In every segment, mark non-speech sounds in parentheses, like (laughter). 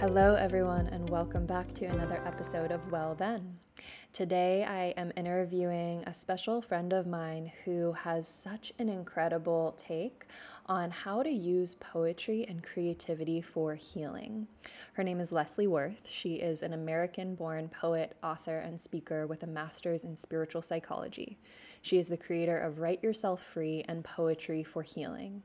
Hello, everyone, and welcome back to another episode of Well Then. Today, I am interviewing a special friend of mine who has such an incredible take on how to use poetry and creativity for healing. Her name is Leslie Worth. She is an American born poet, author, and speaker with a master's in spiritual psychology. She is the creator of Write Yourself Free and Poetry for Healing.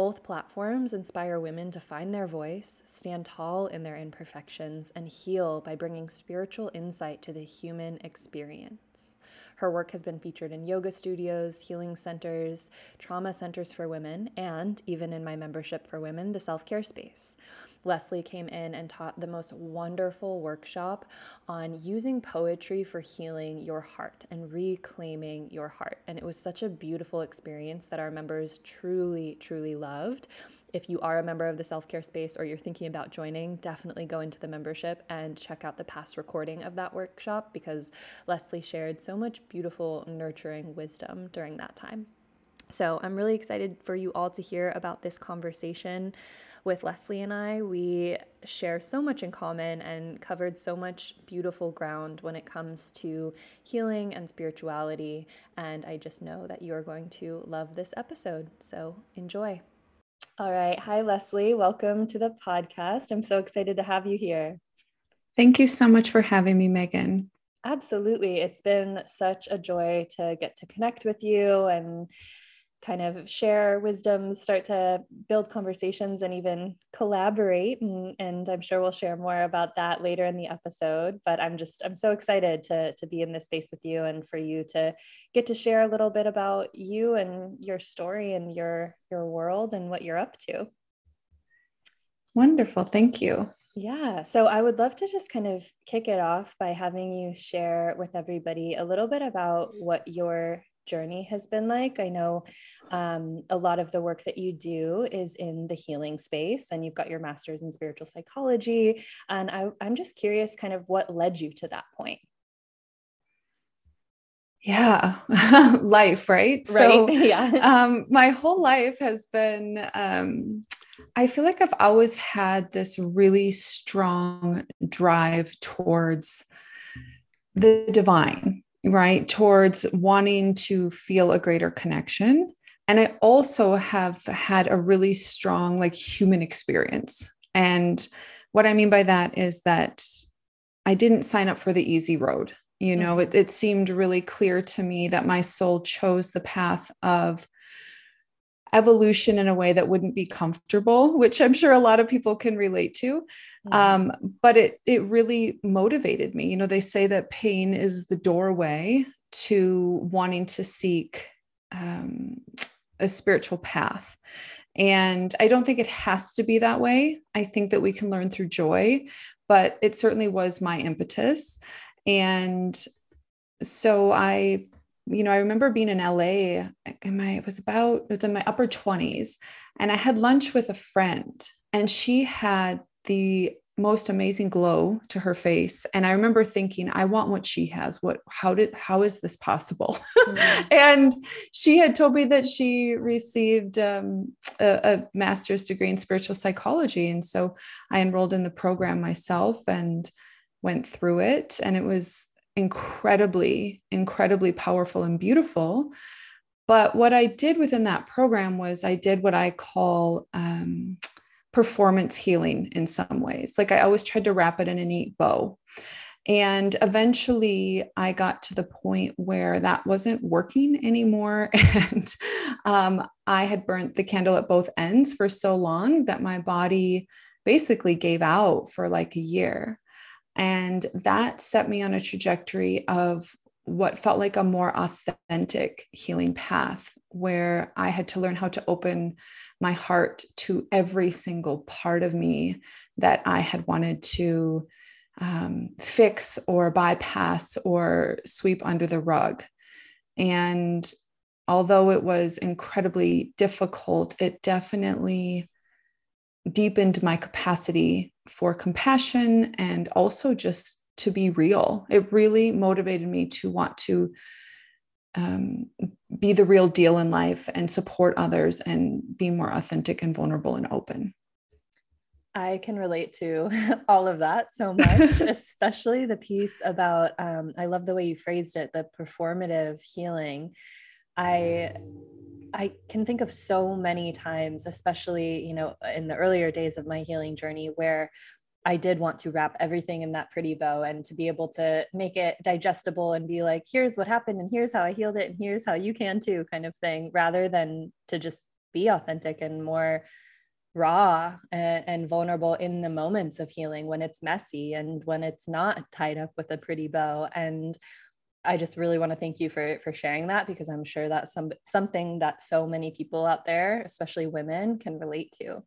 Both platforms inspire women to find their voice, stand tall in their imperfections, and heal by bringing spiritual insight to the human experience. Her work has been featured in yoga studios, healing centers, trauma centers for women, and even in my membership for women, the self care space. Leslie came in and taught the most wonderful workshop on using poetry for healing your heart and reclaiming your heart. And it was such a beautiful experience that our members truly, truly loved. If you are a member of the self care space or you're thinking about joining, definitely go into the membership and check out the past recording of that workshop because Leslie shared so much beautiful, nurturing wisdom during that time. So I'm really excited for you all to hear about this conversation with Leslie and I. We share so much in common and covered so much beautiful ground when it comes to healing and spirituality. And I just know that you're going to love this episode. So enjoy. All right. Hi, Leslie. Welcome to the podcast. I'm so excited to have you here. Thank you so much for having me, Megan. Absolutely. It's been such a joy to get to connect with you and kind of share wisdom, start to build conversations, and even collaborate. And, and, I'm sure we'll share more about that later in the episode. But I'm just, I'm so excited to, to be in this space with you and for you to get to share a little bit about you and your story and your, your world and what you're up to. Wonderful. Thank you. Yeah. So I would love to just kind of kick it off by having you share with everybody a little bit about what your journey has been like. I know um, a lot of the work that you do is in the healing space, and you've got your master's in spiritual psychology. And I, I'm just curious, kind of what led you to that point. Yeah, (laughs) life, right? Right. So, (laughs) yeah. um, my whole life has been. Um, I feel like I've always had this really strong drive towards the divine right towards wanting to feel a greater connection and i also have had a really strong like human experience and what i mean by that is that i didn't sign up for the easy road you know mm-hmm. it, it seemed really clear to me that my soul chose the path of evolution in a way that wouldn't be comfortable which i'm sure a lot of people can relate to. Um, but it it really motivated me. You know they say that pain is the doorway to wanting to seek um, a spiritual path. And i don't think it has to be that way. I think that we can learn through joy but it certainly was my impetus. And so i you know, I remember being in LA, my, it was about, it was in my upper 20s, and I had lunch with a friend, and she had the most amazing glow to her face. And i remember thinking i want what she has. What how did how is this possible? Mm-hmm. (laughs) and she had told me that she received um, a, a, master's degree in spiritual psychology. And so i enrolled in the program myself and went through it. And it was incredibly, incredibly powerful and beautiful. But what I did within that program was I did what I call um, performance healing in some ways. Like I always tried to wrap it in a neat bow. And eventually I got to the point where that wasn't working anymore. (laughs) And um, I had burnt the candle at both ends for so long that my body basically gave out for like a year. And that set me on a trajectory of what felt like a more authentic healing path where I had to learn how to open my heart to every single part of me that I had wanted to um, fix or bypass or sweep under the rug. And although it was incredibly difficult, it definitely deepened my capacity for compassion and also just to be real. It really motivated me to want to um, be the real deal in life and support others and be more authentic and vulnerable and open. I can relate to (laughs) all of that so much, (laughs) especially the piece about, um, I love the way you phrased it, the performative healing. I I can think of so many times, especially, you know, in the earlier days of my healing journey where I did want to wrap everything in that pretty bow and to be able to make it digestible and be like, here's what happened and here's how I healed it and here's how you can too, kind of thing, rather than to just be authentic and more raw and, and, vulnerable in the moments of healing when it's messy and when it's not tied up with a pretty bow and I just really want to thank you for for sharing that because I'm sure that's some something that so many people out there, especially women, can relate to.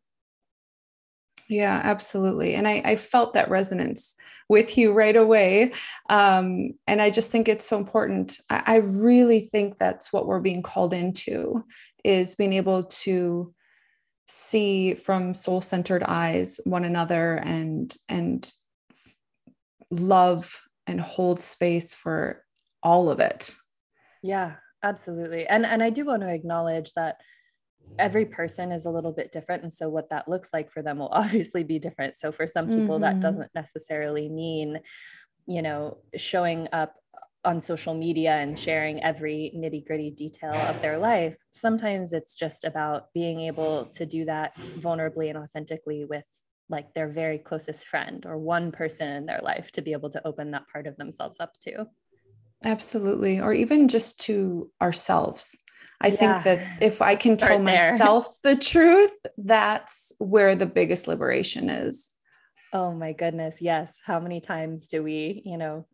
Yeah, absolutely. And I, I felt that resonance with you right away. Um, and I just think it's so important. I, I really think that's what we're being called into is being able to see from soul-centered eyes one another and and love and hold space for all of it yeah absolutely and and i do want to acknowledge that every person is a little bit different and so what that looks like for them will (laughs) obviously be different so for some people mm-hmm. that doesn't necessarily mean you know showing up on social media and sharing every nitty gritty detail of their life. Sometimes it's just about being able to do that vulnerably and authentically with like their very closest friend or one person in their life to be able to open that part of themselves up to. Absolutely. Or even just to ourselves. I yeah. think that if I can Start tell there. myself the truth, that's where the biggest liberation is. Oh my goodness. Yes. How many times do we, you know,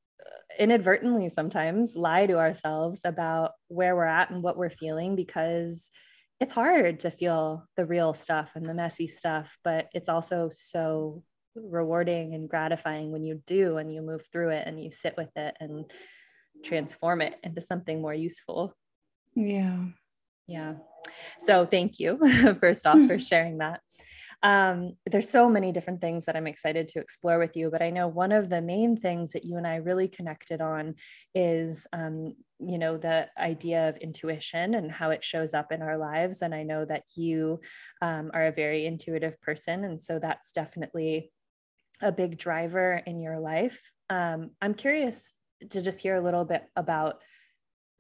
inadvertently sometimes lie to ourselves about where we're at and what we're feeling because it's hard to feel the real stuff and the messy stuff, but it's also so rewarding and gratifying when you do and you move through it and you sit with it and transform it into something more useful. Yeah. Yeah. So thank you (laughs) first off for (laughs) sharing that. Um, there's so many different things that I'm excited to explore with you, but I know one of the main things that you and I really connected on is, um, you know, the idea of intuition and how it shows up in our lives. And I know that you um, are a very intuitive person. And so that's definitely a big driver in your life. Um, I'm curious to just hear a little bit about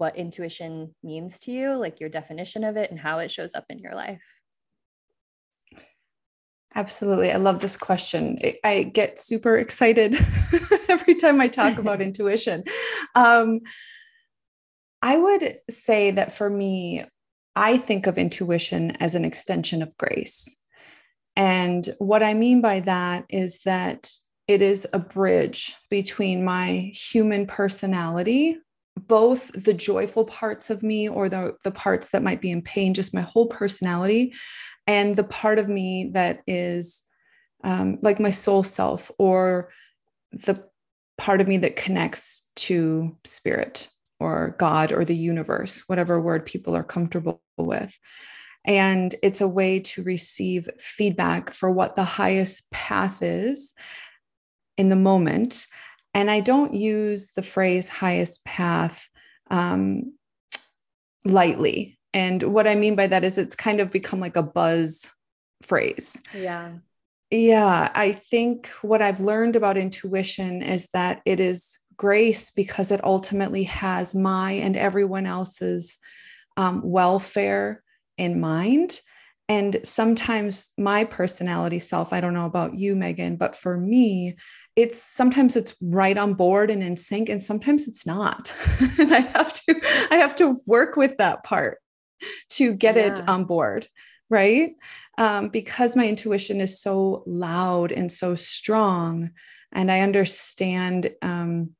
what intuition means to you, like your definition of it and how it shows up in your life. Absolutely. I love this question. I get super excited (laughs) every time I talk about (laughs) intuition. Um, I would say that for me, I think of intuition as an extension of grace. And what I mean by that is that it is a bridge between my human personality, both the joyful parts of me or the, the parts that might be in pain, just my whole personality, and the part of me that is um, like my soul self or the part of me that connects to spirit or God or the universe, whatever word people are comfortable with. And it's a way to receive feedback for what the highest path is in the moment. And I don't use the phrase highest path um, lightly. And what I mean by that is it's kind of become like a buzz phrase. Yeah. Yeah. I think what I've learned about intuition is that it is grace because it ultimately has my and everyone else's um, welfare in mind. And sometimes my personality self, I don't know about you, Megan, but for me, it's sometimes it's right on board and in sync and sometimes it's not (laughs) and i have to i have to work with that part to get yeah. it on board right um, because my intuition is so loud and so strong and i understand um,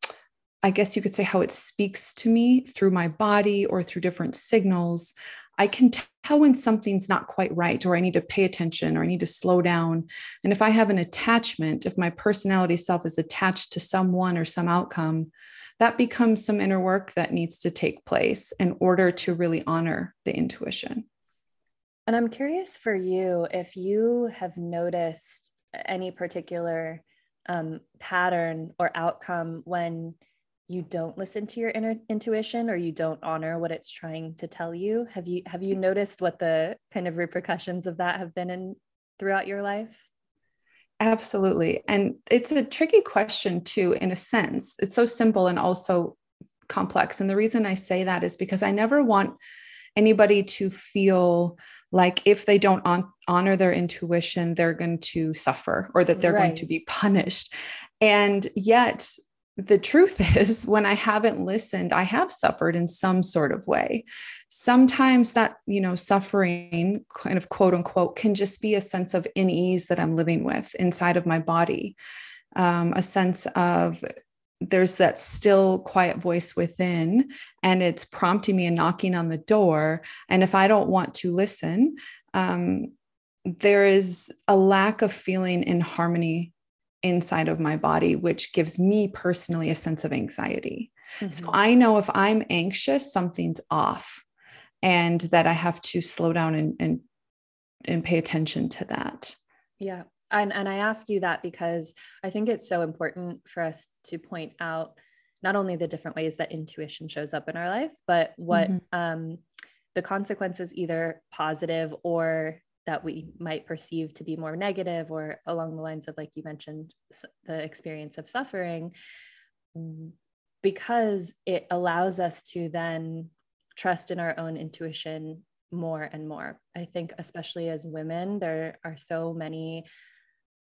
i guess you could say how it speaks to me through my body or through different signals i can tell when something's not quite right or i need to pay attention or i need to slow down and if i have an attachment if my personality self is attached to someone or some outcome that becomes some inner work that needs to take place in order to really honor the intuition. And I'm curious for you if you have noticed any particular um, pattern or outcome when you don't listen to your inner intuition or you don't honor what it's trying to tell you. Have you have you noticed what the kind of repercussions of that have been in throughout your life? Absolutely. And it's a tricky question, too, in a sense. It's so simple and also complex. And the reason I say that is because I never want anybody to feel like if they don't on- honor their intuition, they're going to suffer or that they're right. going to be punished. And yet, the truth (laughs) is, when I haven't listened, I have suffered in some sort of way. Sometimes that, you know, suffering, kind of quote unquote, can just be a sense of unease that I'm living with inside of my body, um, a sense of there's that still quiet voice within, and it's prompting me and knocking on the door. And if I don't want to listen, um, there is a lack of feeling in harmony inside of my body, which gives me personally a sense of anxiety. Mm-hmm. So I know if I'm anxious, something's off and that I have to slow down and, and, and pay attention to that. Yeah. And, and I ask you that because I think it's so important for us to point out not only the different ways that intuition shows up in our life, but what mm-hmm. um, the consequences, either positive or that we might perceive to be more negative or along the lines of like you mentioned the experience of suffering mm, because it allows us to then trust in our own intuition more and more. I think especially as women there are so many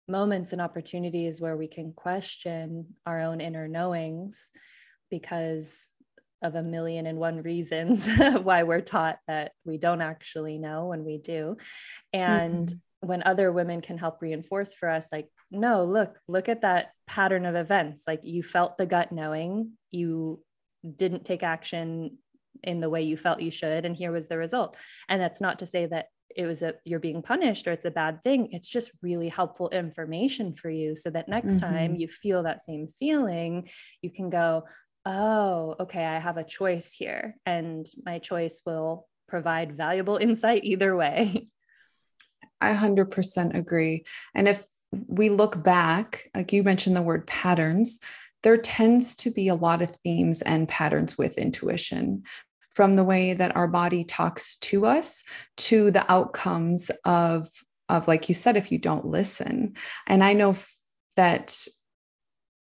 moments and opportunities where we can question our own inner knowings because of a million and one reasons (laughs) why we're taught that we don't actually know when we do. And mm-hmm. when other women can help reinforce for us, like, no, look, look at that pattern of events. Like you felt the gut knowing, you didn't take action in the way you felt you should. And here was the result. And that's not to say that it was a you're being punished or it's a bad thing it's just really helpful information for you so that next mm-hmm. time you feel that same feeling you can go oh, okay, I have a choice here, and my choice will provide valuable (laughs) insight either way. I 100% agree. And if we look back, like you mentioned the word patterns, there tends to be a lot of themes and patterns with intuition from the way that our body talks to us to the outcomes of of like you said if you don't listen and i know that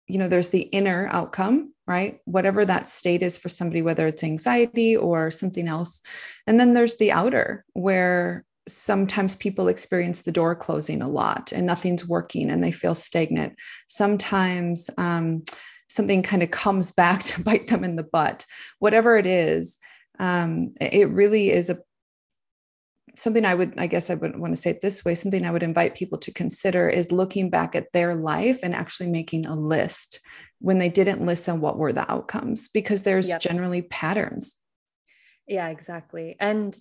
you know there's the inner outcome right? Whatever that state is for somebody, whether it's anxiety or something else. And then there's the outer, where sometimes people experience the door closing a lot and nothing's working and they feel stagnant. Sometimes um, something kind of comes (laughs) back to bite them in the butt. Whatever it is, um, it really is a something I would, I guess I would want to say it this way something I would invite people to consider is looking back at their life and actually making a list when they didn't listen, what were the outcomes? Because there's yep. generally patterns. Yeah, exactly. And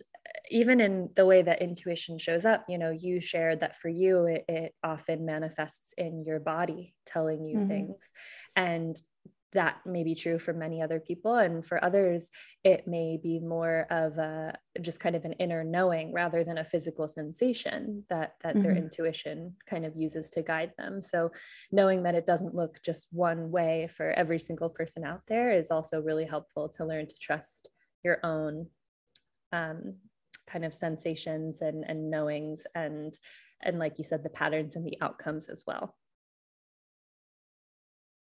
even in the way that intuition shows up, you know, you shared that for you, it, it often manifests in your body telling you mm-hmm. things. And that may be true for many other people and for others it may be more of a just kind of an inner knowing rather than a physical sensation that that mm-hmm. their intuition kind of uses to guide them so knowing that it doesn't look just one way for every single person out there is also really helpful to learn to trust your own um, kind of sensations and and knowings and and like you said the patterns and the outcomes as well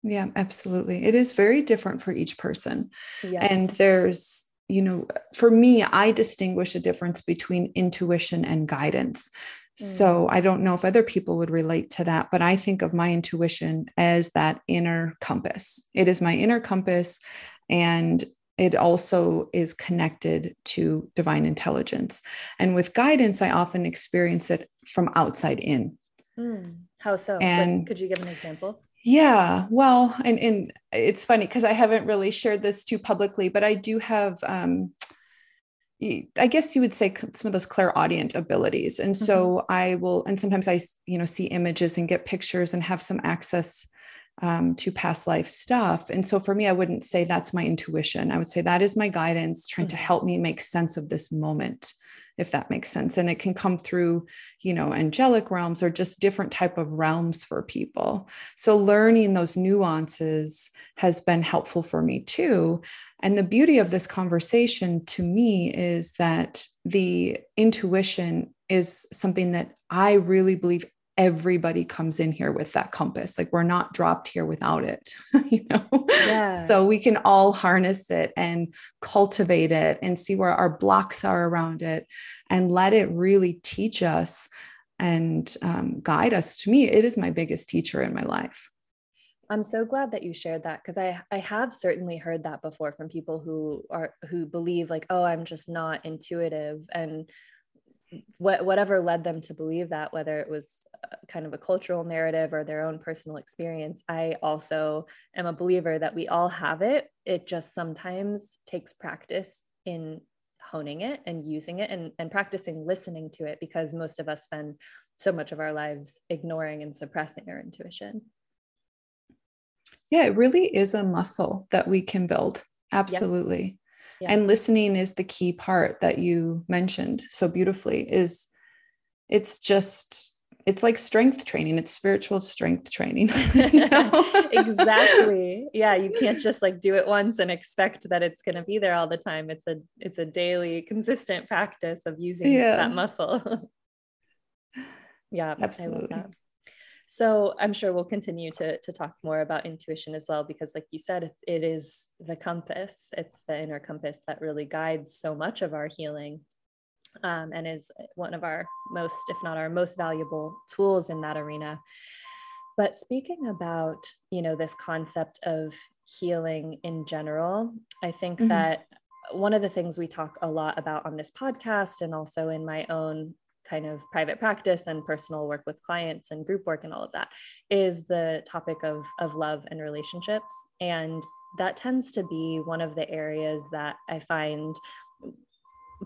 yeah, absolutely. It is very different for each person. Yeah. And there's, you know, for me, I distinguish a difference between intuition and guidance. So mm. I don't know if other people would relate to that, but I think of my intuition as that inner compass. It is my inner compass and it also is connected to divine intelligence. And with guidance, I often experience it from outside in. Mm. How so? And like, could you give an example? Yeah, well, and and it's funny because I haven't really shared this too publicly, but I do have um I guess you would say some of those clairaudient abilities. And so mm-hmm. I will, and sometimes I, you know, see images and get pictures and have some access um, to past life stuff. And so for me, I wouldn't say that's my intuition. I would say that is my guidance trying mm-hmm. to help me make sense of this moment if that makes sense. And it can come through you know angelic realms or just different type of realms for people. So learning those nuances has been helpful for me too. And the beauty of this conversation to me is that the intuition is something that i really believe everybody comes in here with that compass. Like we're not dropped here without it, (laughs) you know? Yeah. So we can all harness it and cultivate it and see where our blocks are around it and let it really teach us and um, guide us. To me, it is my biggest teacher in my life. I'm so glad that you shared that because I I have certainly heard that before from people who are who believe like oh I'm just not intuitive and what whatever led them to believe that whether it was uh, kind of a cultural narrative or their own personal experience I also am a believer that we all have it it just sometimes takes practice in honing it and using it and, and practicing listening to it because most of us spend so much of our lives ignoring and suppressing our intuition yeah, it really is a muscle that we can build. Absolutely. Yep. And listening is the key part that you mentioned so beautifully is it's just it's like strength training it's spiritual strength training (laughs) (laughs) exactly. Yeah you can't (laughs) just like do it once and expect that it's going to be there all the time. It's a it's a daily consistent practice of using yeah. that muscle. Yeah absolutely so I'm sure we'll continue to, to talk more about intuition as well, because like you said, it, it is the compass, it's the inner compass that really guides so much of our healing um, and is one of our most, if not our most valuable tools in that arena. But speaking about, you know, this concept of healing in general, I think mm-hmm. that one of the things we talk a lot about on this podcast and also in my own kind of private practice and personal work with clients and group work and all of that is the topic of, of love and relationships. And that tends to be one of the areas that I find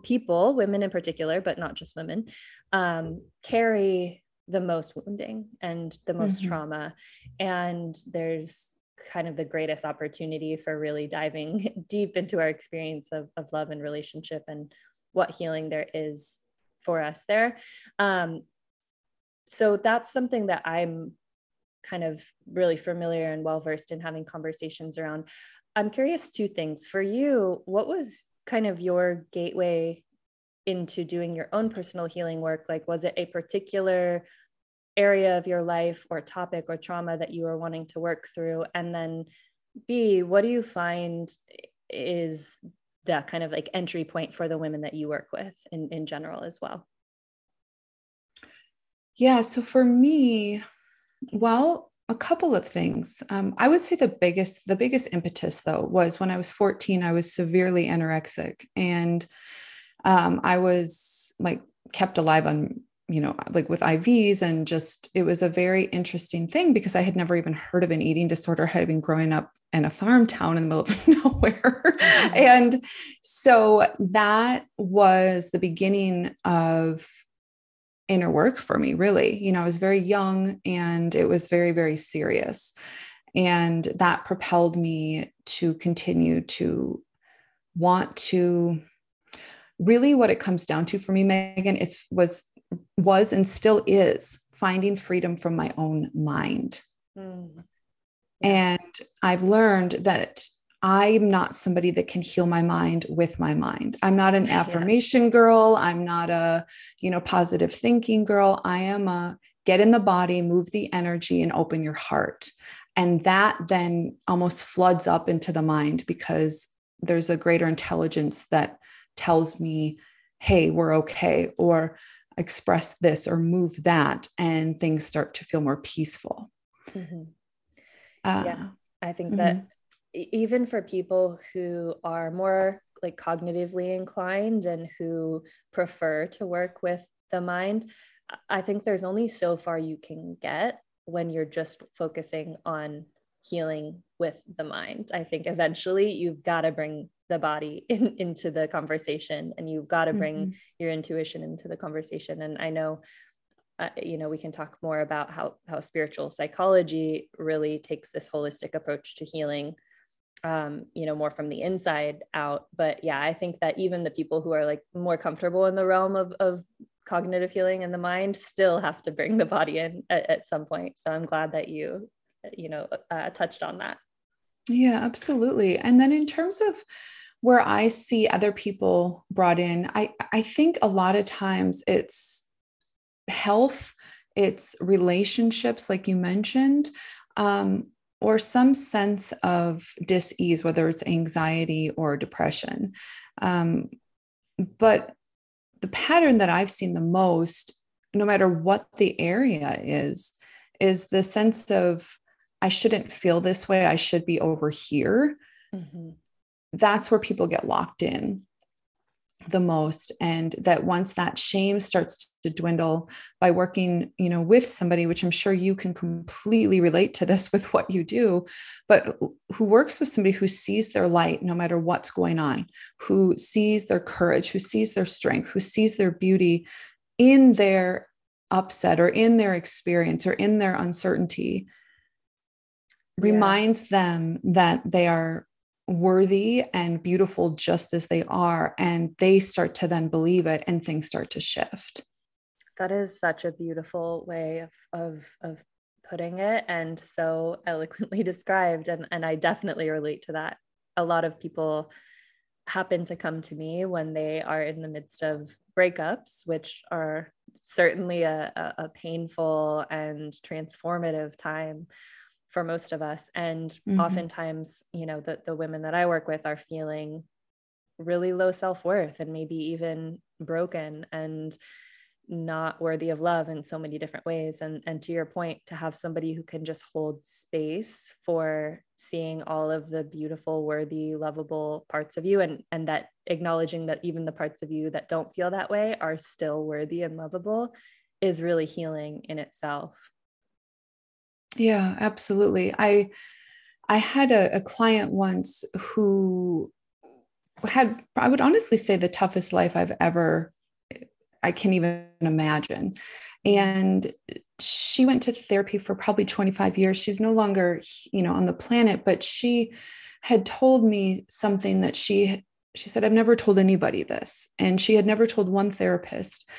people, women in particular, but not just women, um, carry the most wounding and the most mm-hmm. trauma. And there's kind of the greatest opportunity for really diving (laughs) deep into our experience of, of love and relationship and what healing there is for us there. Um, so that's something that I'm kind of really familiar and well versed in having conversations around. I'm curious two things. For you, what was kind of your gateway into doing your own personal healing work? Like, was it a particular area of your life or topic or trauma that you were wanting to work through? And then, B, what do you find is that kind of like entry point for the women that you work with in, in general as well? Yeah, so for me, well, a couple of things. Um, I would say the biggest, the biggest impetus though was when I was 14, I was severely anorexic and um, I was like kept alive on, you know, like with IVs and just, it was a very interesting thing because I had never even heard of an eating disorder, I had been growing up in a farm town in the middle (laughs) of nowhere. Mm-hmm. and so that was the beginning of inner work for me, really. You know, I was very young and it was very, very serious. And that propelled me to continue to want to really what it comes down to for me, Megan, is was was and still is finding freedom from my own mind. Mm. And I've learned that I'm not somebody that can heal my mind with my mind. I'm not an affirmation yeah. girl. I'm not a, you know, positive thinking girl. I am a get in the body, move the energy, and open your heart. And that then almost floods up into the mind because there's a greater intelligence that tells me, hey, we're okay, or express this or move that. And things start to feel more peaceful. Mm-hmm. Uh, yeah, I think mm-hmm. that even for people who are more like cognitively inclined and who prefer to work with the mind, I think there's only so far you can get when you're just focusing on healing with the mind. I think eventually you've got to bring the body (laughs) in, into the conversation and you've got to bring mm-hmm. your intuition into the conversation. And I know uh, you know we can talk more about how how spiritual psychology really takes this holistic approach to healing um, you know more from the inside out but yeah i think that even the people who are like more comfortable in the realm of, of cognitive healing and the mind still have to bring the body in at, at some point so i'm glad that you you know uh, touched on that yeah absolutely and then in terms of where i see other people brought in i i think a lot of times it's health it's relationships, like you mentioned, um, or some sense of dis-ease, whether it's anxiety or depression. Um, but the pattern that I've seen the most, no matter what the area is, is the sense of I shouldn't feel this way. I should be over here. Mm-hmm. That's where people get locked in the most and that once that shame starts to dwindle by working you know with somebody which i'm sure you can completely relate to this (laughs) with what you do but who works with somebody who sees their light no matter what's going on who sees their courage who sees their strength who sees their beauty in their upset or in their experience or in their uncertainty yeah. reminds them that they are worthy and beautiful just as they are and they start to then believe it and things start to shift. That is such a beautiful way of of of putting it and so eloquently (laughs) described and and I definitely relate to that. A lot of people happen to come to me when they are in the midst of breakups which are certainly a, a, a painful and transformative time for most of us and mm-hmm. oftentimes you know the, the women that i work with are feeling really low self-worth and maybe even broken and not worthy of love in so many different ways and and to your point to have somebody who can just hold space for seeing all of the beautiful worthy lovable parts of you and and that acknowledging that even the parts of you that don't feel that way are still worthy and lovable is really healing in itself yeah, absolutely. I I had a, a client once who had I would honestly say the toughest life I've ever I can't even imagine. And she went to therapy for probably 25 years. She's no longer, you know, on the planet, but she had told me something that she she said I've never told anybody this and she had never told one therapist.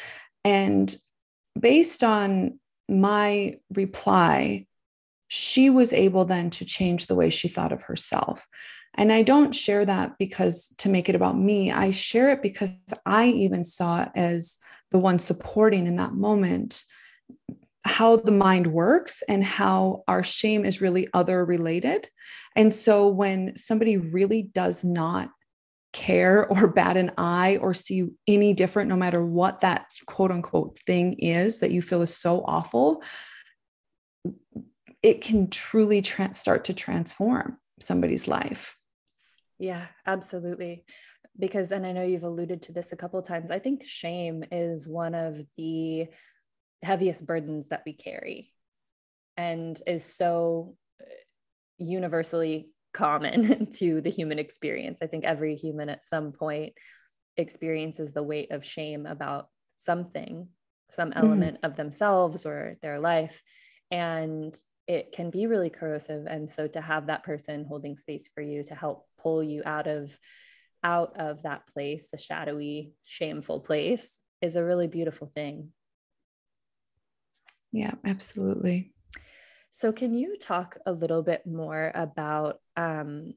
And based on my reply, she was able then to change the way she thought of herself. And I don't share that because to make it about me, I share it because I even saw it as the one supporting in that moment how the mind works and how our shame is really other related. And so when somebody really does not care (laughs) or bat an eye or see any different, no matter what that quote unquote thing is that you feel is so awful, it can truly tra- start to transform somebody's life. Yeah, absolutely. Because, and I know you've alluded to this a couple of times, I think shame is one of the heaviest burdens that we carry and is so uh, universally common (laughs) to the human experience. I think every human at some point experiences the weight of shame about something, some mm-hmm. element mm-hmm. of themselves or their life. And it can be really corrosive and so to have that person holding space for you to help pull you out of out of that place the shadowy shameful place is a really beautiful thing. Yeah absolutely. So can you talk a little bit more about um,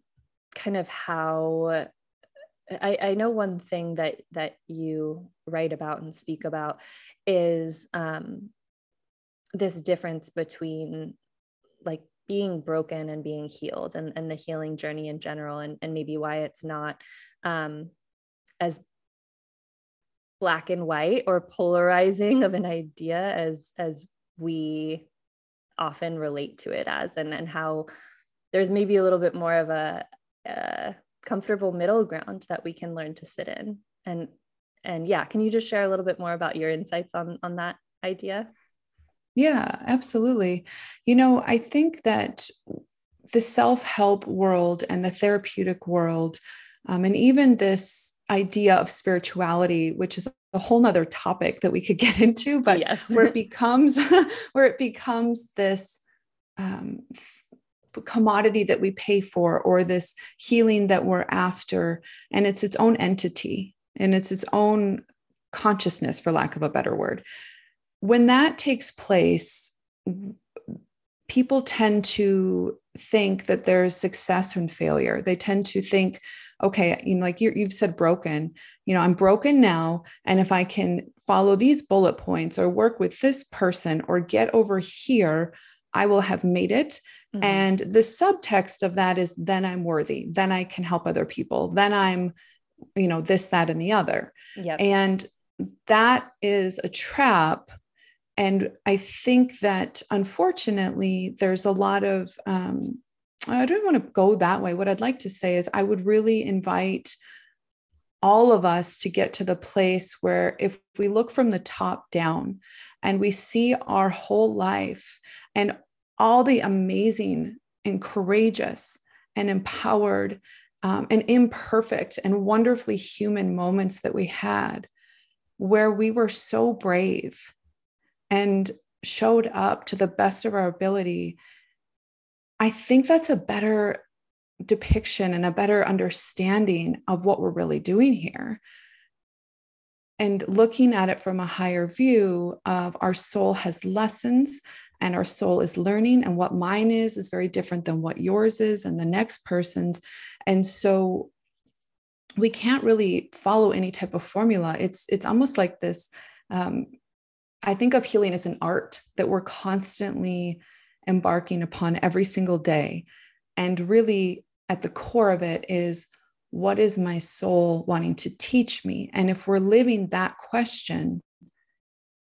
kind of how I, I, know one thing that that you write about and speak about is um, this difference between like being broken and being healed and, and the healing journey in general and, and maybe why it's not um, as black and white or polarizing of an idea as as we often relate to it as and, and how there's maybe a little bit more of a, a comfortable middle ground that we can learn to sit in. And and yeah can you just share a little bit more about your insights on on that idea yeah, absolutely. You know, I think that the self help world and the therapeutic world, um, and even this idea of spirituality, which is a whole nother topic that we could (laughs) get into, but yes. where it (laughs) becomes (laughs) where it becomes this um, commodity that we pay for or this healing that we're after, and it's its own entity and it's its own consciousness, for lack of a better word when that takes place, people tend to think that there's success and failure. They tend to think, okay, you know, like you have said broken, you know, I'm broken now. And if I can follow these bullet points or work with this person or get over here, I will have made it. Mm-hmm. And the subtext of that is then I'm worthy, then I can help other people, then I'm, you know, this, that, and the other. Yep. And that is a trap and I think that unfortunately, there's a lot of, um, I don't want to go that way. What I'd like to say is, I would really invite all of us to get to the place where if we look from the top down and we see our whole life and all the amazing and courageous and empowered um, and imperfect and wonderfully human moments that we had, where we were so brave and showed up to the best of our ability, I think that's a better depiction and a better understanding of what we're really doing here. And looking at it from a higher view of our soul has lessons and our soul is learning, and what mine is is very different than what yours is and the next person's. And so we can't really follow any type of formula. It's it's almost like this um, I think of healing as an art that we're constantly embarking upon every single day. And really, at the core of it is what is my soul wanting to teach me? And if we're living that question,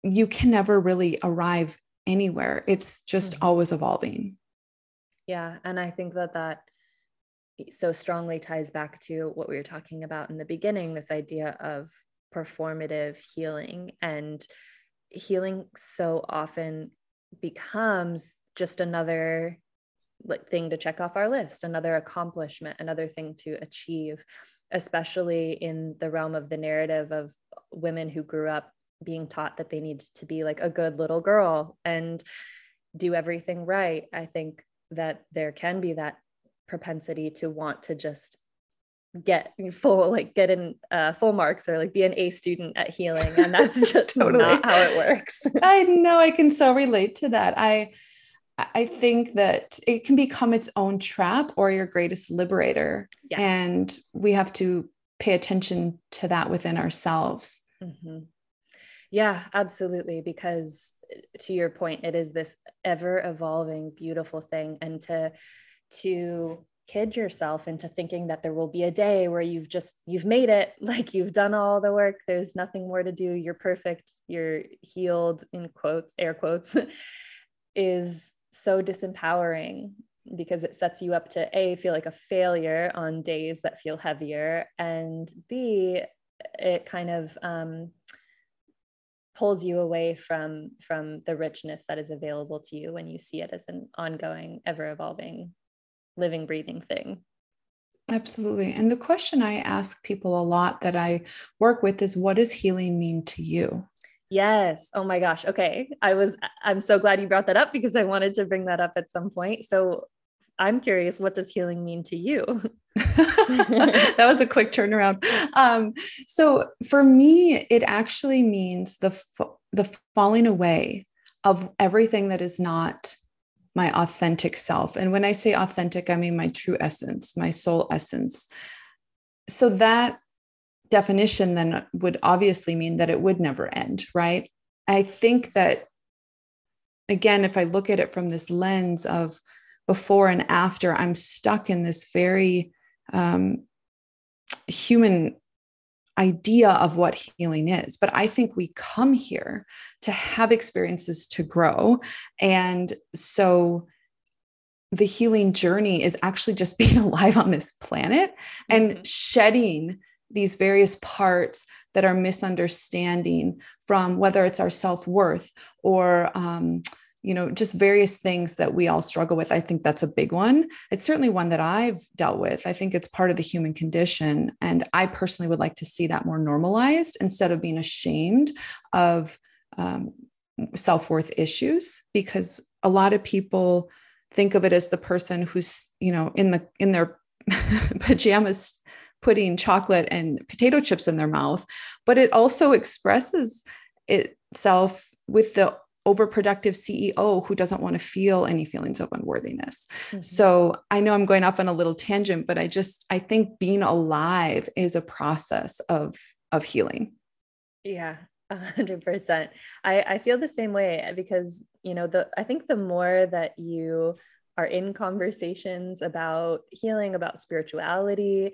you can never really arrive anywhere. It's just mm-hmm. always evolving. Yeah. And I think that that so strongly ties back to what we were talking about in the beginning this idea of performative healing and healing so often becomes just another like thing to check off our list another accomplishment another thing to achieve especially in the realm of the narrative of women who grew up being taught that they need to be like a good little girl and do everything right. I think that there can be that propensity to want to just get full like get in uh, full marks or like be an A student at healing and (laughs) that's just totally. not how it works. (laughs) I know I can so relate to that. I I think that it can become its own trap or your greatest liberator yes. and we have to pay attention to that within ourselves. Mm-hmm. Yeah, absolutely because to your point it is this ever evolving beautiful thing and to to kid yourself into thinking that there will be a day where you've just you've made it (laughs) like you've done all the work. There's nothing more to do. You're perfect. You're healed in quotes air quotes (laughs) is so disempowering because it sets you up to a feel like a failure on days that feel heavier and b it kind of um, pulls you away from from the richness that is available to you when you see it as an ongoing ever evolving living, breathing thing. Absolutely. And the question I ask people a lot that I work with is what does healing mean to you? Yes. Oh my gosh. Okay. I was, I'm so glad you brought that up because I wanted to bring that up at some point. So I'm curious, what does healing mean to you? (laughs) (laughs) that was a quick turnaround. Um, so for me, it actually means the, the falling away of everything that is not my authentic self. And when I say authentic, I mean my true essence, my soul essence. So that definition then would obviously mean that it would never end, right? I think that, again, if I look at it from this lens of before and after, I'm stuck in this very um, human idea of what healing is. But I think we come here to have experiences to grow. And so the healing journey is actually just (laughs) being alive on this planet and mm-hmm. shedding these various parts that are misunderstanding from whether it's our self-worth or um, you know just various things that we all struggle with i think that's a big one. It's certainly one that i've dealt with. I think it's part of the human condition and i personally would like to see that more normalized instead of being ashamed of um, self-worth issues because a lot of people think of it as the person who's you know in the in their (laughs) pajamas putting chocolate and potato chips in their mouth but it also expresses itself with the overproductive CEO who doesn't want to feel any feelings of unworthiness. Mm-hmm. So I know I'm going off on a little tangent, but I just I think being alive is a process of of healing. Yeah, a hundred percent. I I feel the same way because you know the I think the more that you are in conversations about healing, about spirituality,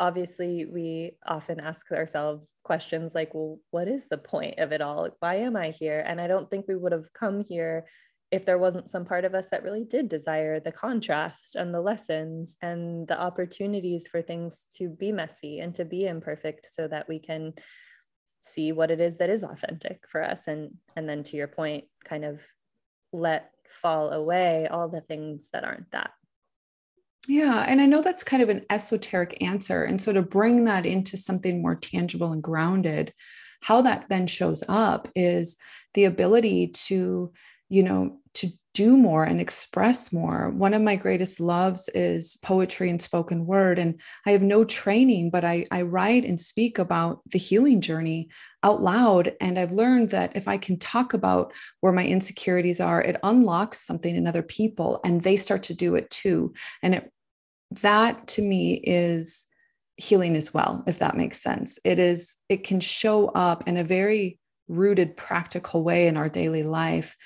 obviously we often ask ourselves questions like well what is the point of it all? Why am i here? And i don't think we would have come here if there wasn't some part of us that really did desire the contrast and the lessons and the opportunities for things to be messy and to be imperfect so that we can see what it is that is authentic for us and and then to your point kind of let fall away all the things that aren't that yeah. And I know that's kind of an esoteric answer. And so to bring that into something more tangible and grounded, how that then shows up is the ability to, you know, to do more and express more. One of my greatest loves is poetry and spoken word. And I have no training, but I, I write and speak about the healing journey out loud. And I've learned that if I can talk about where my insecurities are, it unlocks something in other people and they start to do it too. And it that to me is healing as well, if that makes sense. It is, it can show up in a very rooted, practical way in our daily life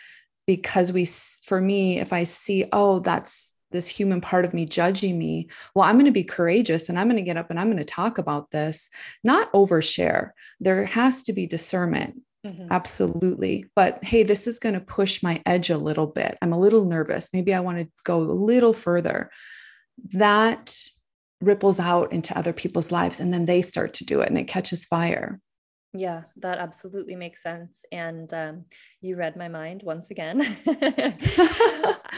because we, for me, if I see, oh, that's this human part of me judging me, well, I'm going to be courageous and I'm going to get up and I'm going to talk about this, not overshare. There has to be discernment. Mm-hmm. Absolutely. But hey, this is going to push my edge a little bit. I'm a little nervous. Maybe I want to go a little further that ripples out into other people's lives and then they start to do it and it catches fire. Yeah, that absolutely makes sense. And um, you read my mind once again. (laughs) (laughs)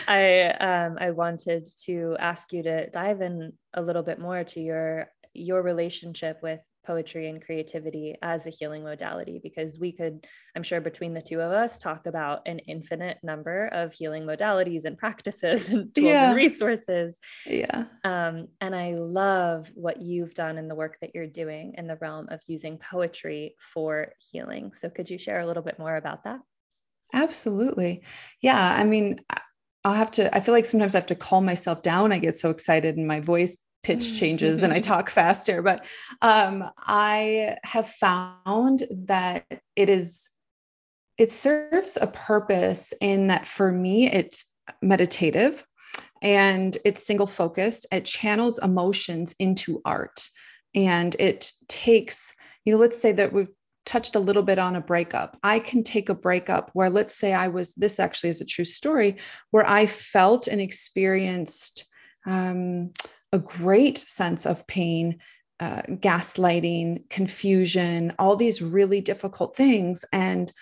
I um, I wanted to ask you to dive in a little bit more to your your relationship with poetry and creativity as a healing modality because we could i'm sure between the two of us talk about an infinite number of healing modalities and practices and (laughs) tools yeah. and resources. Yeah. Um, and i love what you've done in the work that you're doing in the realm of using poetry for healing. So could you share a little bit more about that? Absolutely. Yeah i mean I'll have to, I feel like sometimes I have to calm myself down. I get so excited and my voice pitch changes and I talk faster. But um, I have found that it is, it serves a purpose in that for me, it's meditative and it's single focused. It channels emotions into art and it takes, you know, let's say that we've touched a little bit on a breakup. I can take a breakup where, let's say, I was, this actually is a true story, where I felt and experienced um, a great sense of pain, uh, gaslighting, confusion, all these really difficult things. And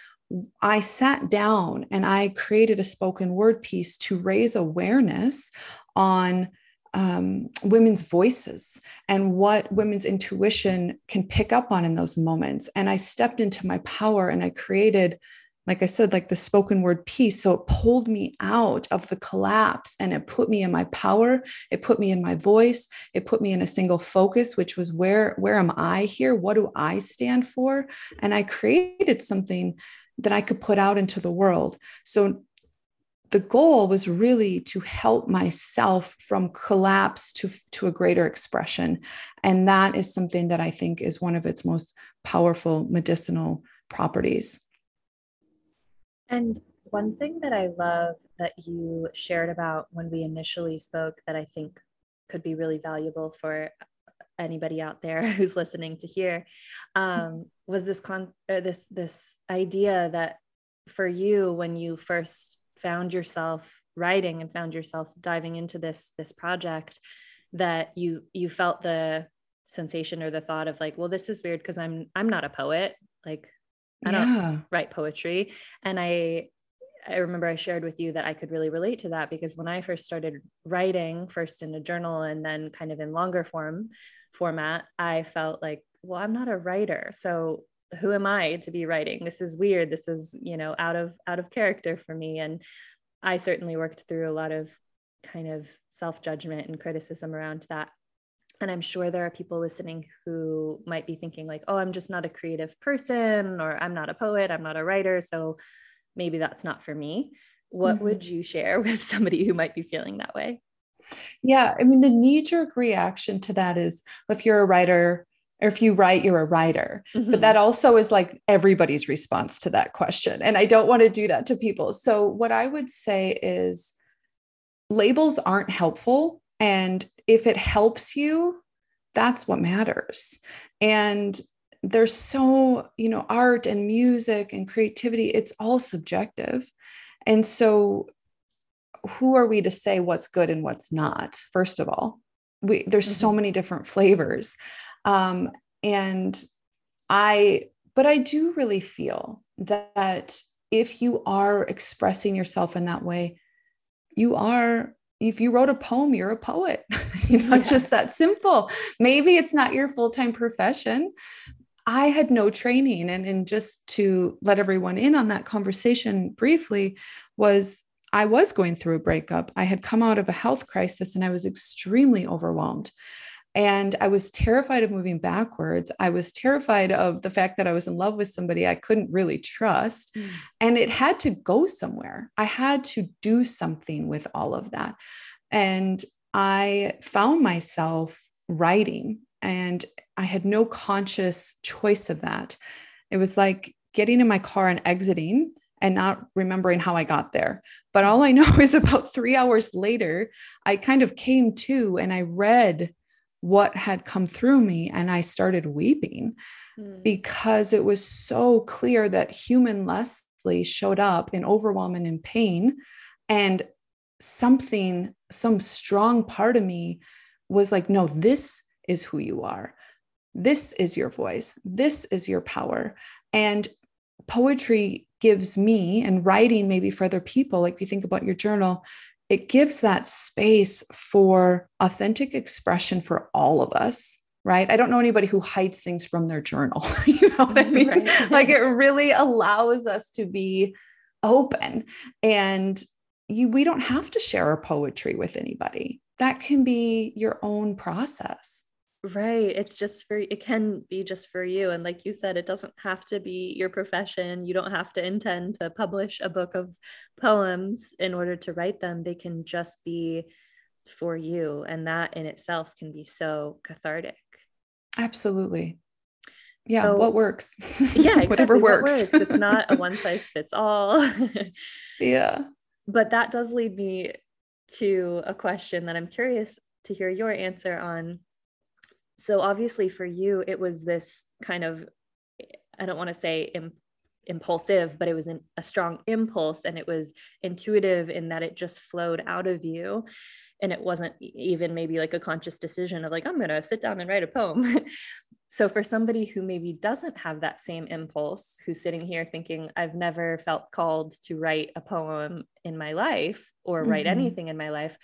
I sat down and I created a spoken word piece to raise awareness on um, women's voices and what women's intuition can pick up on in those moments. And I stepped into my power and I created like I said, like the spoken word piece. So it pulled me out of the collapse and it put me in my power. It put me in my voice. It put me in a single focus, which was where, where am I here? What do I stand for? And I created something that I could put out into the world. So the goal was really to help myself from collapse to, to a greater expression. And that is something that I think is one of its most powerful medicinal properties. And one thing that I love that you shared about when we initially spoke that I think could be really valuable for anybody out there (laughs) who's listening to hear um, was this con uh, this this idea that for you when you first found yourself writing and found yourself diving into this this project that you you felt the sensation or the thought of like well this is weird because i'm i'm not a poet. Like I don't write poetry. And I I remember I shared with you that I could really relate to that because when I first started writing, first in a journal and then kind of in longer form format, I felt like, well, I'm not a writer. So who am I to be writing? This is weird. This is, you know, out of out of character for me. And I certainly worked through a lot of kind of self-judgment and criticism around that and i'm sure there are people listening who might be thinking like oh i'm just not a creative person or i'm not a poet i'm not a writer so maybe that's not for me. What mm-hmm. would you share (laughs) with somebody who might be feeling that way? Yeah, I mean, the knee jerk reaction to that is if you're a writer, or if you write, you're a writer. Mm-hmm. But that also is like everybody's response to that question. And I don't want to do that to people. So, what I would say is labels aren't helpful. And if it helps you, that's what matters. And there's so, you know, art and music and creativity, it's all subjective. And so, who are we to say what's good and what's not? First of all, we, there's mm-hmm. so many different flavors. Um, and I, but I do really feel that if you are expressing yourself in that way, you are if you wrote a poem, you're a poet. (laughs) you know, it's just that simple. Maybe it's not your full time profession. I had no training. And, and just to let everyone in on that conversation briefly, was I was going through a breakup. I had come out of a health crisis and I was extremely overwhelmed. And I was terrified of moving backwards. I was terrified of the fact that I was in love with somebody I couldn't really trust. Mm. And it had to go somewhere. I had to do something with all of that. And I found myself writing, and I had no conscious choice of that. It was like getting in my car and exiting and not remembering how I got there. But all I (laughs) know is about three hours later, I kind of came to and I read what had come through me and I started weeping mm. because it was so clear that human Lesley showed up in overwhelm and in pain. And something, some strong part of me was like, no, this is who you are. This is your voice. This is your power. And poetry gives me, and writing maybe for other people, like if you think about your journal, it gives that space for authentic expression for all of us right? I don't know anybody who hides things from their journal (laughs) you know what i (laughs) mean? Right. like it really allows us to be open and you we don't have to share our poetry with anybody. That can be your own process Right. It's just for, it can be just for you. And like you said, it doesn't have to be your profession. You don't have to intend to publish a book of poems in order to write them. They can just be for you. And that in itself can be so cathartic. Absolutely. Yeah. So, what works? Yeah. (laughs) Exactly. Whatever works. What works. It's not a (laughs) one size fits all. (laughs) yeah. But that does lead me to a question that I'm curious to hear your answer on so obviously for you it was this kind of i don't want to say Im- impulsive but it was an, a strong impulse and it was intuitive in that it just flowed out of you and it wasn't even maybe like a conscious decision of like i'm going to sit down and write a poem (laughs) so for somebody who maybe doesn't have that same impulse who's sitting here thinking i've never felt called to write a poem in my life or mm-hmm. write anything in my life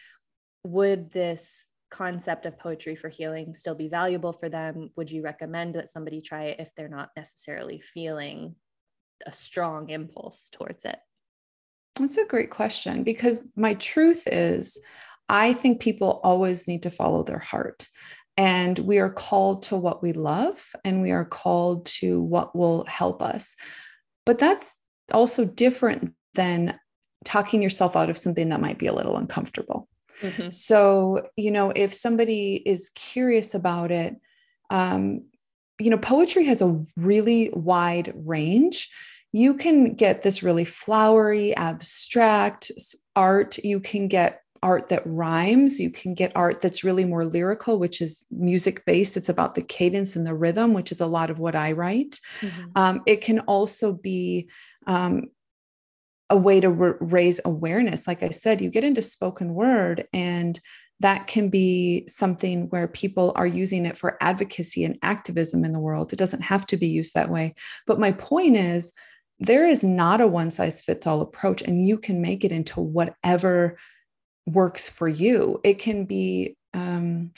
would this concept of poetry for healing still be valuable for them? Would you recommend that somebody try it if they're not necessarily feeling a strong impulse towards it? That's a great question because my truth is, I think people always need to follow their heart. And we are called to what we love and we are called to what will help us. But that's also different than talking yourself out of something that might be a little uncomfortable. Mm-hmm. So, you know, if somebody is curious about it, um, you know, poetry has a really wide range. You can get this really flowery, abstract art. You can get art that rhymes. You can get art that's really more lyrical, which is music based. It's about the cadence and the rhythm, which is a lot of what I write. Mm-hmm. Um, it can also be um, a way to raise awareness. Like I said, you get into spoken word, and that can be something where people are using it for advocacy and activism in the world. It doesn't have to be used that way. But my point is, there is not a one size fits all approach, and you can make it into whatever works for you. It can be um,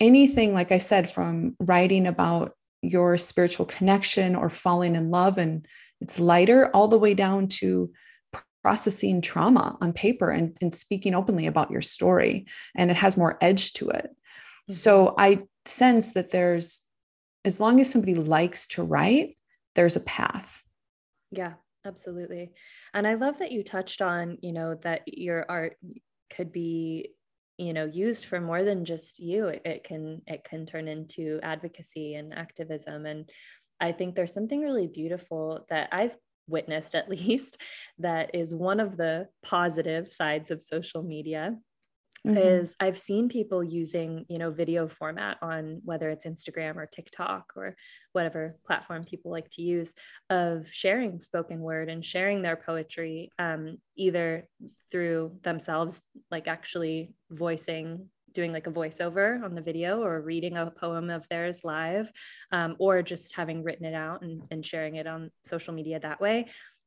anything, like I said, from writing about your spiritual connection or falling in love and it's lighter all the way down to processing trauma on paper and, and speaking openly about your story and it has more edge to it mm-hmm. so i sense that there's as long as somebody likes to write there's a path yeah Absolutely. And I love that you touched on, you know, that your art could be you know used for more than just you it, it, can it can turn into advocacy and activism and i think there's something really beautiful that i've witnessed at (laughs) least that is one of the positive sides of social media mm-hmm. is I've seen people using, you know, video format on whether it's Instagram or TikTok or whatever platform people like to use of sharing spoken word and sharing their poetry, um, either through themselves, like actually voicing doing like a voiceover on the video or reading a poem of theirs live um, or just having written it out and, and sharing it on social media that way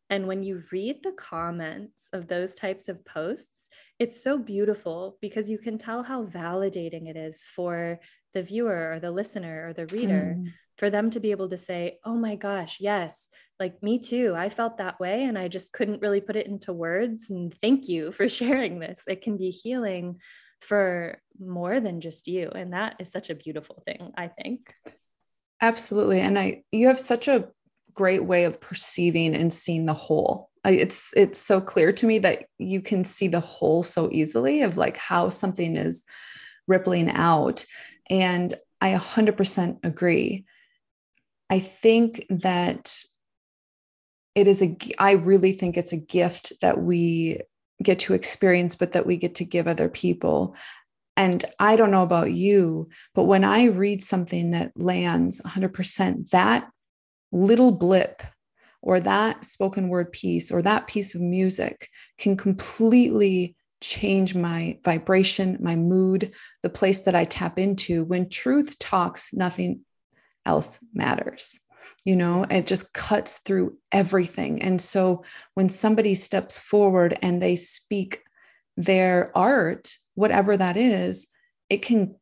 and when you read the comments of those types of posts it's so beautiful because you can tell how validating it is for the viewer or the listener or the reader mm. for them to be able to say, oh my gosh, yes, like me too. I felt that way and I just couldn't really put it into words. And thank you for (laughs) sharing this. It can be healing for more than just you. And that is such a beautiful thing, I think. Absolutely. And I, you have such a great way of perceiving and seeing the whole it's it's so clear to me that you can see the whole so easily of like how something is rippling out and i 100% agree i think that it is a i really think it's a gift that we get to experience but that we get to give other people and i don't know about you but when i read something that lands 100% that little blip or that spoken word piece or that piece of music can completely change my vibration, my mood, the place that I tap into. When truth talks, nothing else matters. You know, it just cuts through everything. And so when somebody steps forward and they speak their art, whatever that is, it can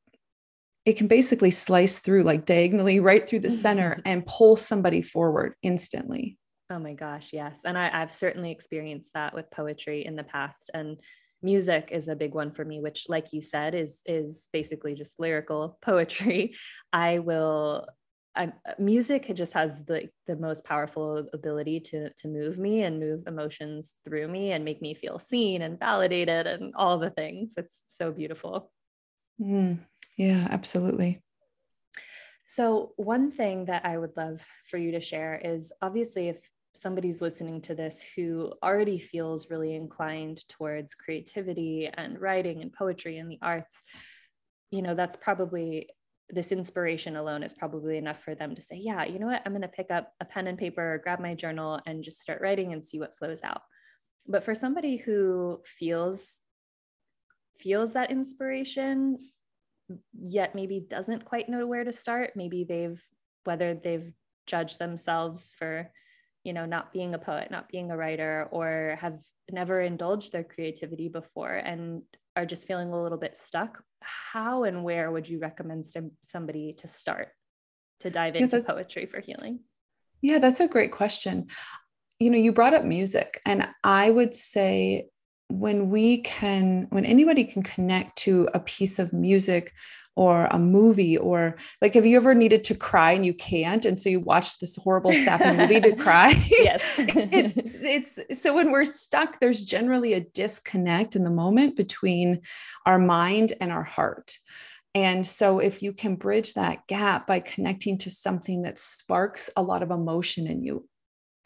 it can basically slice through like diagonally right through the center (laughs) and pull somebody forward instantly. Oh my gosh, yes. And I, I've certainly experienced that with poetry in the past. And music is a big one for me, which, like you said, is is basically just lyrical poetry. (laughs) I will I, music just has the the most powerful ability to to move me and move emotions through me and make me feel seen and validated and all the things. It's so beautiful. Mm, yeah, absolutely. So, one thing that I would love for you to share is obviously, if somebody's listening to this who already feels really inclined towards creativity and writing and poetry and the arts, you know, that's probably this inspiration alone is probably enough for them to say, yeah, you know what, I'm going to pick up a pen and paper or grab my journal and just start writing and see what flows out. But for somebody who feels feels that inspiration yet maybe doesn't quite know where to start, maybe they've whether they've judged themselves for you know not being a poet not being a writer or have never indulged their creativity before and are just feeling a little bit stuck how and where would you recommend some, somebody to start to dive into yeah, poetry for healing? Yeah that's a great question. You know you brought up music and i would say when we can when anybody can connect to a piece of music or a movie or like have you ever needed to cry and you can't and so you watch this horrible sappy movie to (laughs) cry yes (laughs) it's it's so when we're stuck there's generally a disconnect in the moment between our mind and our heart and so if you can bridge that gap by connecting to something that sparks a lot of emotion in you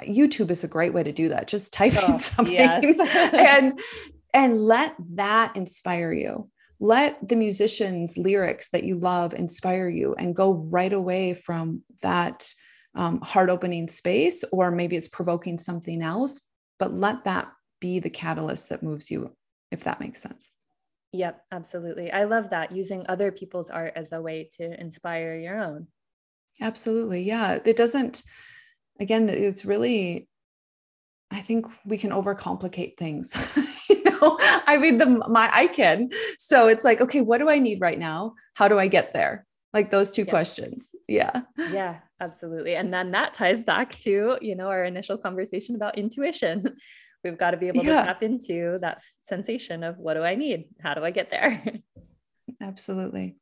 YouTube is a great way to do that. Just type oh, in (laughs) something yes. and and let that inspire you let the musicians lyrics that you love inspire you and go right away from that um, heart opening space or maybe it's provoking something else but let that be the catalyst that moves you if that makes sense. Yep absolutely. I love that using other people's art as a way to inspire your own. Absolutely yeah. It doesn't again it's really i think we can overcomplicate things (laughs) (laughs) I mean, the my I can. So it's like, okay, what do I need right now? How do I get there? Like those two yeah. questions. Yeah. Yeah, absolutely. And then that ties back to, you know, our initial conversation about intuition. (laughs) We've got to be able yeah. to tap into that sensation of what do I need? How do I get there? (laughs) Absolutely.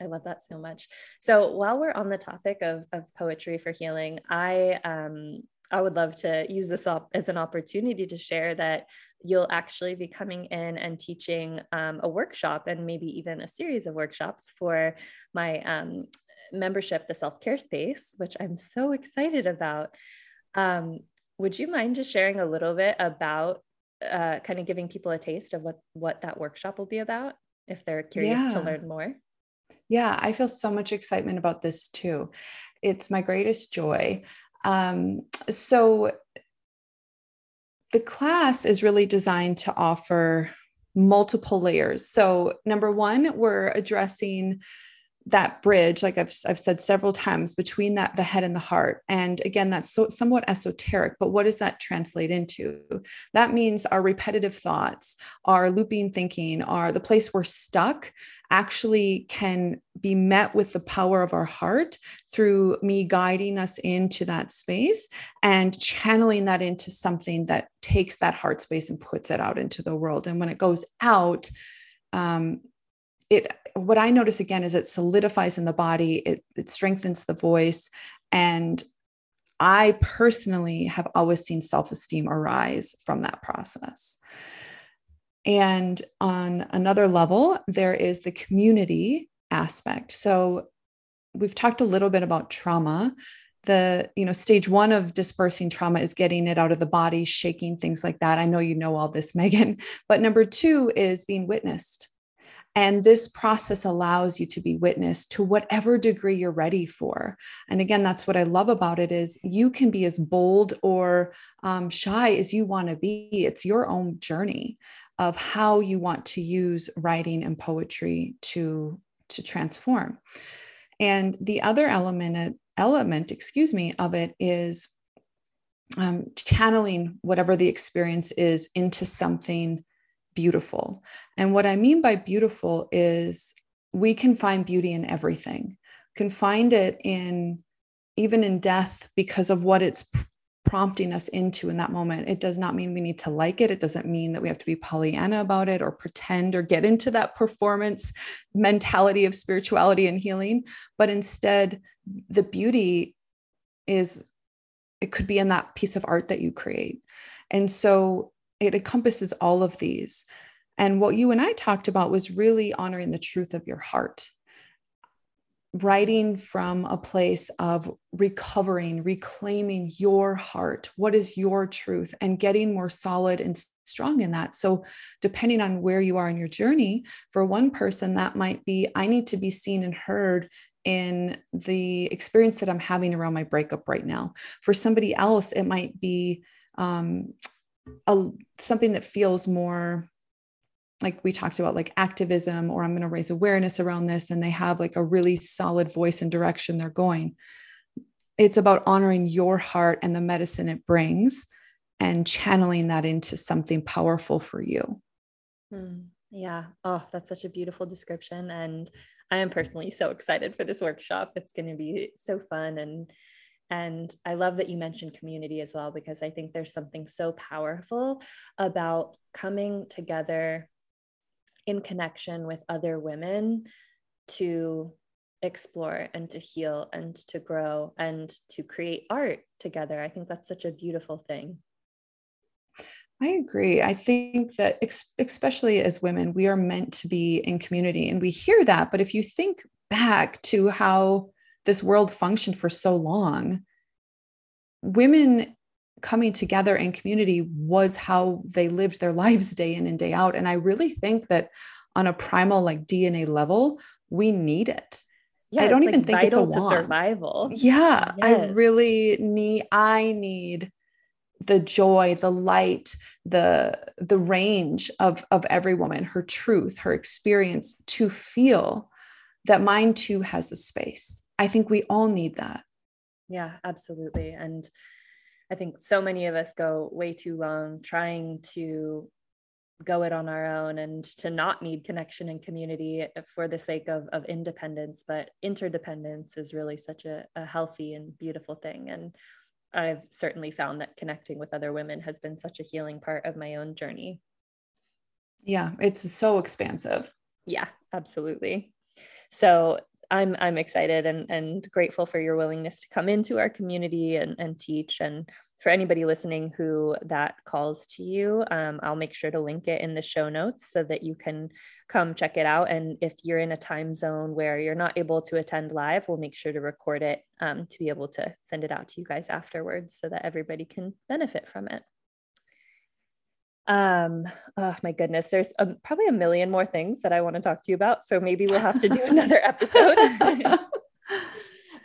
I love that so much. So while we're on the topic of, of poetry for healing, I um, I would love to use this op- as an opportunity to share that you'll actually be coming in and teaching um, a workshop and maybe even a series of workshops for my um, membership, the self care space, which I'm so excited about. Um, would you mind just sharing a little bit about uh, kind of giving people a taste of what what that workshop will be about if they're curious yeah. to learn more? Yeah, I feel so much excitement about this too. It's my greatest joy. Um, so the class is really designed to offer multiple layers. So, number one, we're addressing that bridge like I've, I've said several times between that the head and the heart. And again that's so, somewhat esoteric but what does that translate into? That means our repetitive thoughts our looping thinking our the place we're stuck actually can be met with the power of our heart through me guiding us into that space and channeling that into something that takes that heart space and puts it out into the world. And when it goes out um, it what I notice again is it solidifies in the body, it, it strengthens the voice. And I personally have always seen self esteem arise from that process. And on another level, there is the community aspect. So we've talked a little bit about trauma. The, you know, stage one of dispersing trauma is getting it out of the body, shaking things like that. I know you know all this, (laughs) Megan. But number two is being witnessed and this process allows you to be witness to whatever degree you're ready for. And again, that's what I love about it is you can be as bold or um, shy as you want to be. It's your own journey of how you want to use writing and poetry to to transform. And the other element element, excuse me, of it is um, channeling whatever the experience is into something beautiful. And what I mean by beautiful is we can find beauty in everything, can find it in even in death because of what it's prompting us into in that moment. It does not mean we need to like it. It doesn't mean that we have to be Pollyanna about it or pretend or get into that performance mentality of spirituality and healing. But instead, the beauty is it could be in that piece of art that you create. And so it encompasses all of these. And what you and I talked about was really honoring the truth of your heart, writing from a place of recovering, reclaiming your heart. What is your truth? And getting more solid and strong in that. So, depending on where you are in your journey, for one person, that might be I need to be seen and heard in the experience that I'm having around my breakup right now. For somebody else, it might be um, a, something that feels more like we talked about like activism or i'm going to raise awareness around this and they have like a really solid voice and direction they're going. It's about honoring your heart and the medicine it brings and channeling that into something powerful for you. Mm, yeah. Oh that's such a beautiful description. And i am personally so excited for this workshop. It's going to be so fun and and I love that you mentioned community as well, because I think there's something so powerful about coming together in connection with other women to explore and to heal and to grow and to create art together. I think that's such a beautiful thing. I agree. I think that, especially as women, we are meant to be in community and we hear that. But if you think back to how this world functioned for so long women coming together in community was how they lived their (laughs) lives day in and day out and i really think that on a primal like dna level we need it yeah, i don't even like think it's a want. survival yeah yes. i really need i need the joy the light the the range of of every woman her truth her experience to feel that mine too has a space I think we all need that. Yeah, absolutely. And I think so many of us go way too long trying to go it on our own and to not need connection and community for the sake of, of independence. But interdependence is really such a, a healthy and beautiful thing. And I've certainly found that connecting with other women has been such a healing part of my own journey. Yeah, it's so expansive. Yeah, absolutely. So I'm I'm excited and and grateful for your willingness to come into our community and and teach and for anybody listening who that calls to you, um, I'll make sure to link it in the show notes so that you can come check it out. And if you're in a time zone where you're not able to attend live, we'll make sure to record it um, to be able to send it out to you guys afterwards so that everybody can benefit from it. Um, oh my goodness, there's a, probably a million more things that I want to talk to you about. So maybe we'll have to do (laughs) another episode. (laughs)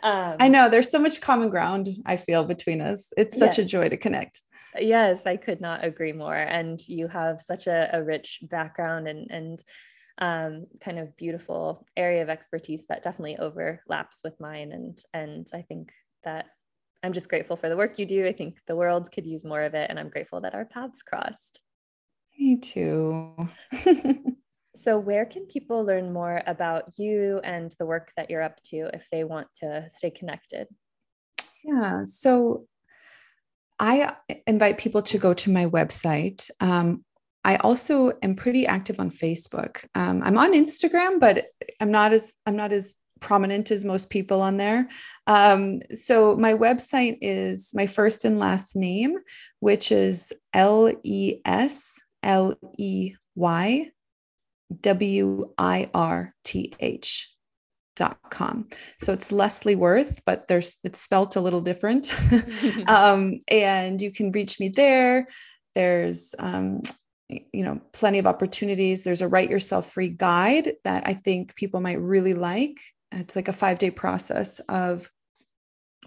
Um, I know there's so much common ground I feel between us. It's such yes. a joy to connect. Yes, I could not agree more. And you have such a, a rich background and and um, kind of beautiful area of expertise that definitely overlaps with mine. And and I think that I'm just grateful for the work you do. I think the world could use more of it, and I'm grateful that our paths crossed. Me too. (laughs) So, where can people learn more about you and the work that you're up to if they want to stay connected? Yeah. So, I invite people to go to my website. Um, I also am pretty active on Facebook. Um, I'm on Instagram, but I'm not as I'm not as prominent as most people on there. Um, so my website is my first and last name, which is L E S L E Y W I R T H dot com. So it's Leslie Worth, but there's it's spelt a little different. (laughs) (laughs) um, and you can reach me there. There's um, you know plenty of opportunities. There's a write yourself free guide that I think people might really like. It's like a five day process of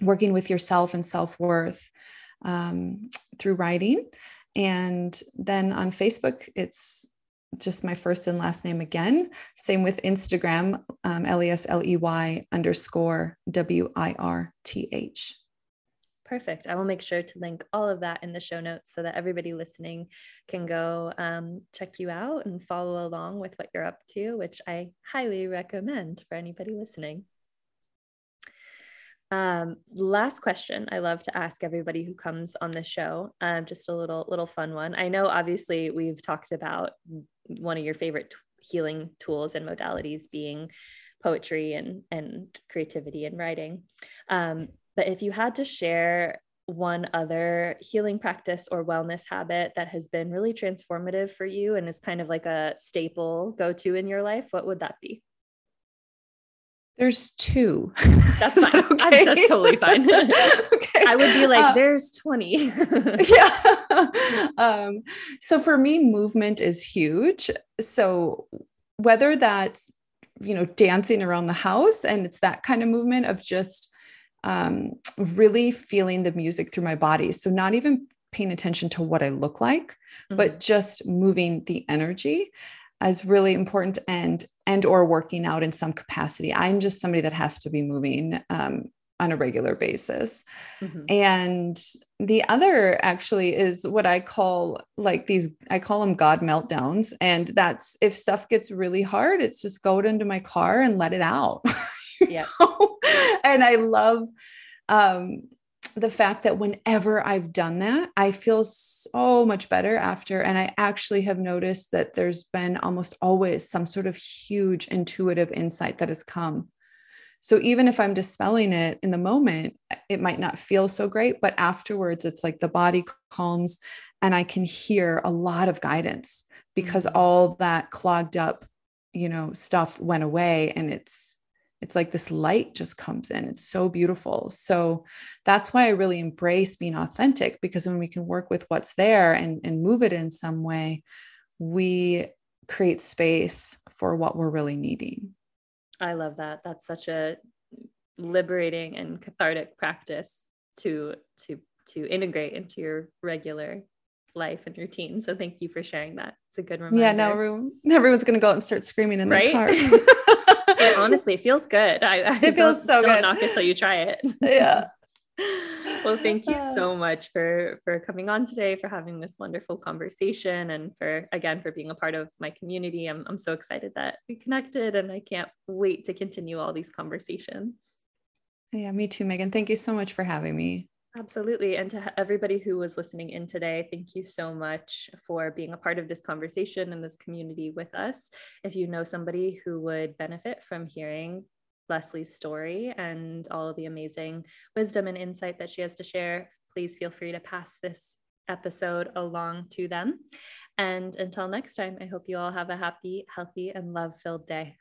working with yourself and self worth um, through writing. And then on Facebook, it's just my first and last name again. Same with Instagram, um, L E S L E Y underscore W I R T H. Perfect. I will make sure to link all of that in the show notes so that everybody listening can go um, check you out and follow along with what you're up to, which I highly recommend for anybody listening. Um, last question I love to ask everybody who comes on the show, um, just a little little fun one. I know obviously we've talked about one of your favorite t- healing tools and modalities being poetry and and creativity and writing. Um, but if you had to share one other healing practice or wellness habit that has been really transformative for you and is kind of like a staple go to in your life, what would that be? There's two. That's (laughs) fine. okay? That's totally fine. (laughs) okay. I would be like, uh, there's 20. (laughs) yeah. Um, so for me, movement is huge. So whether that's, you know, dancing around the house and it's that kind of movement of just um, really feeling the music through my body. So not even paying attention to what I look like, mm-hmm. but just moving the energy as really important and and or working out in some capacity. I'm just somebody that has to be moving um, on a regular basis. Mm-hmm. and the other actually is what i call like these i call them god meltdowns. And that's if stuff gets really hard it's just go into my car and let it out. (laughs) Yeah. and i love um the fact that whenever I've done that, I feel so much better after. And I actually have noticed that there's been almost always some sort of huge intuitive insight that has come. So even if I'm dispelling it in the moment, it might not feel so great, but afterwards, it's like the body calms and I can hear a lot of guidance because mm-hmm. all that clogged up, you know, stuff went away and it's it's like this light just comes in. It's so beautiful. So that's why I really embrace being authentic because when we can work with what's there and, and move it in some way, we create space for what we're really needing. I love that. That's such a liberating and cathartic practice to to to integrate into your regular life and routine. So thank you for sharing that. It's a good reminder. Yeah, now everyone, everyone's going to go out and start screaming in right? their cars. (laughs) it honestly feels good. I, I it feels so don't good. knock it till you try it. Yeah. (laughs) well, thank you uh. so much for for coming on today, for having this wonderful conversation, and for again for being a part of my community. I'm I'm so excited that we connected, and I can't wait to continue all these conversations. Yeah, me too, Megan. Thank you so much for having me. Absolutely. And to everybody who was listening in today, thank you so much for being a part of this conversation and this community with us. If you know somebody who would benefit from hearing Lesley's story and all of the amazing wisdom and insight that she has to share, please feel free to pass this episode along to them. And until next time, I hope you all have a happy, healthy, and love filled day.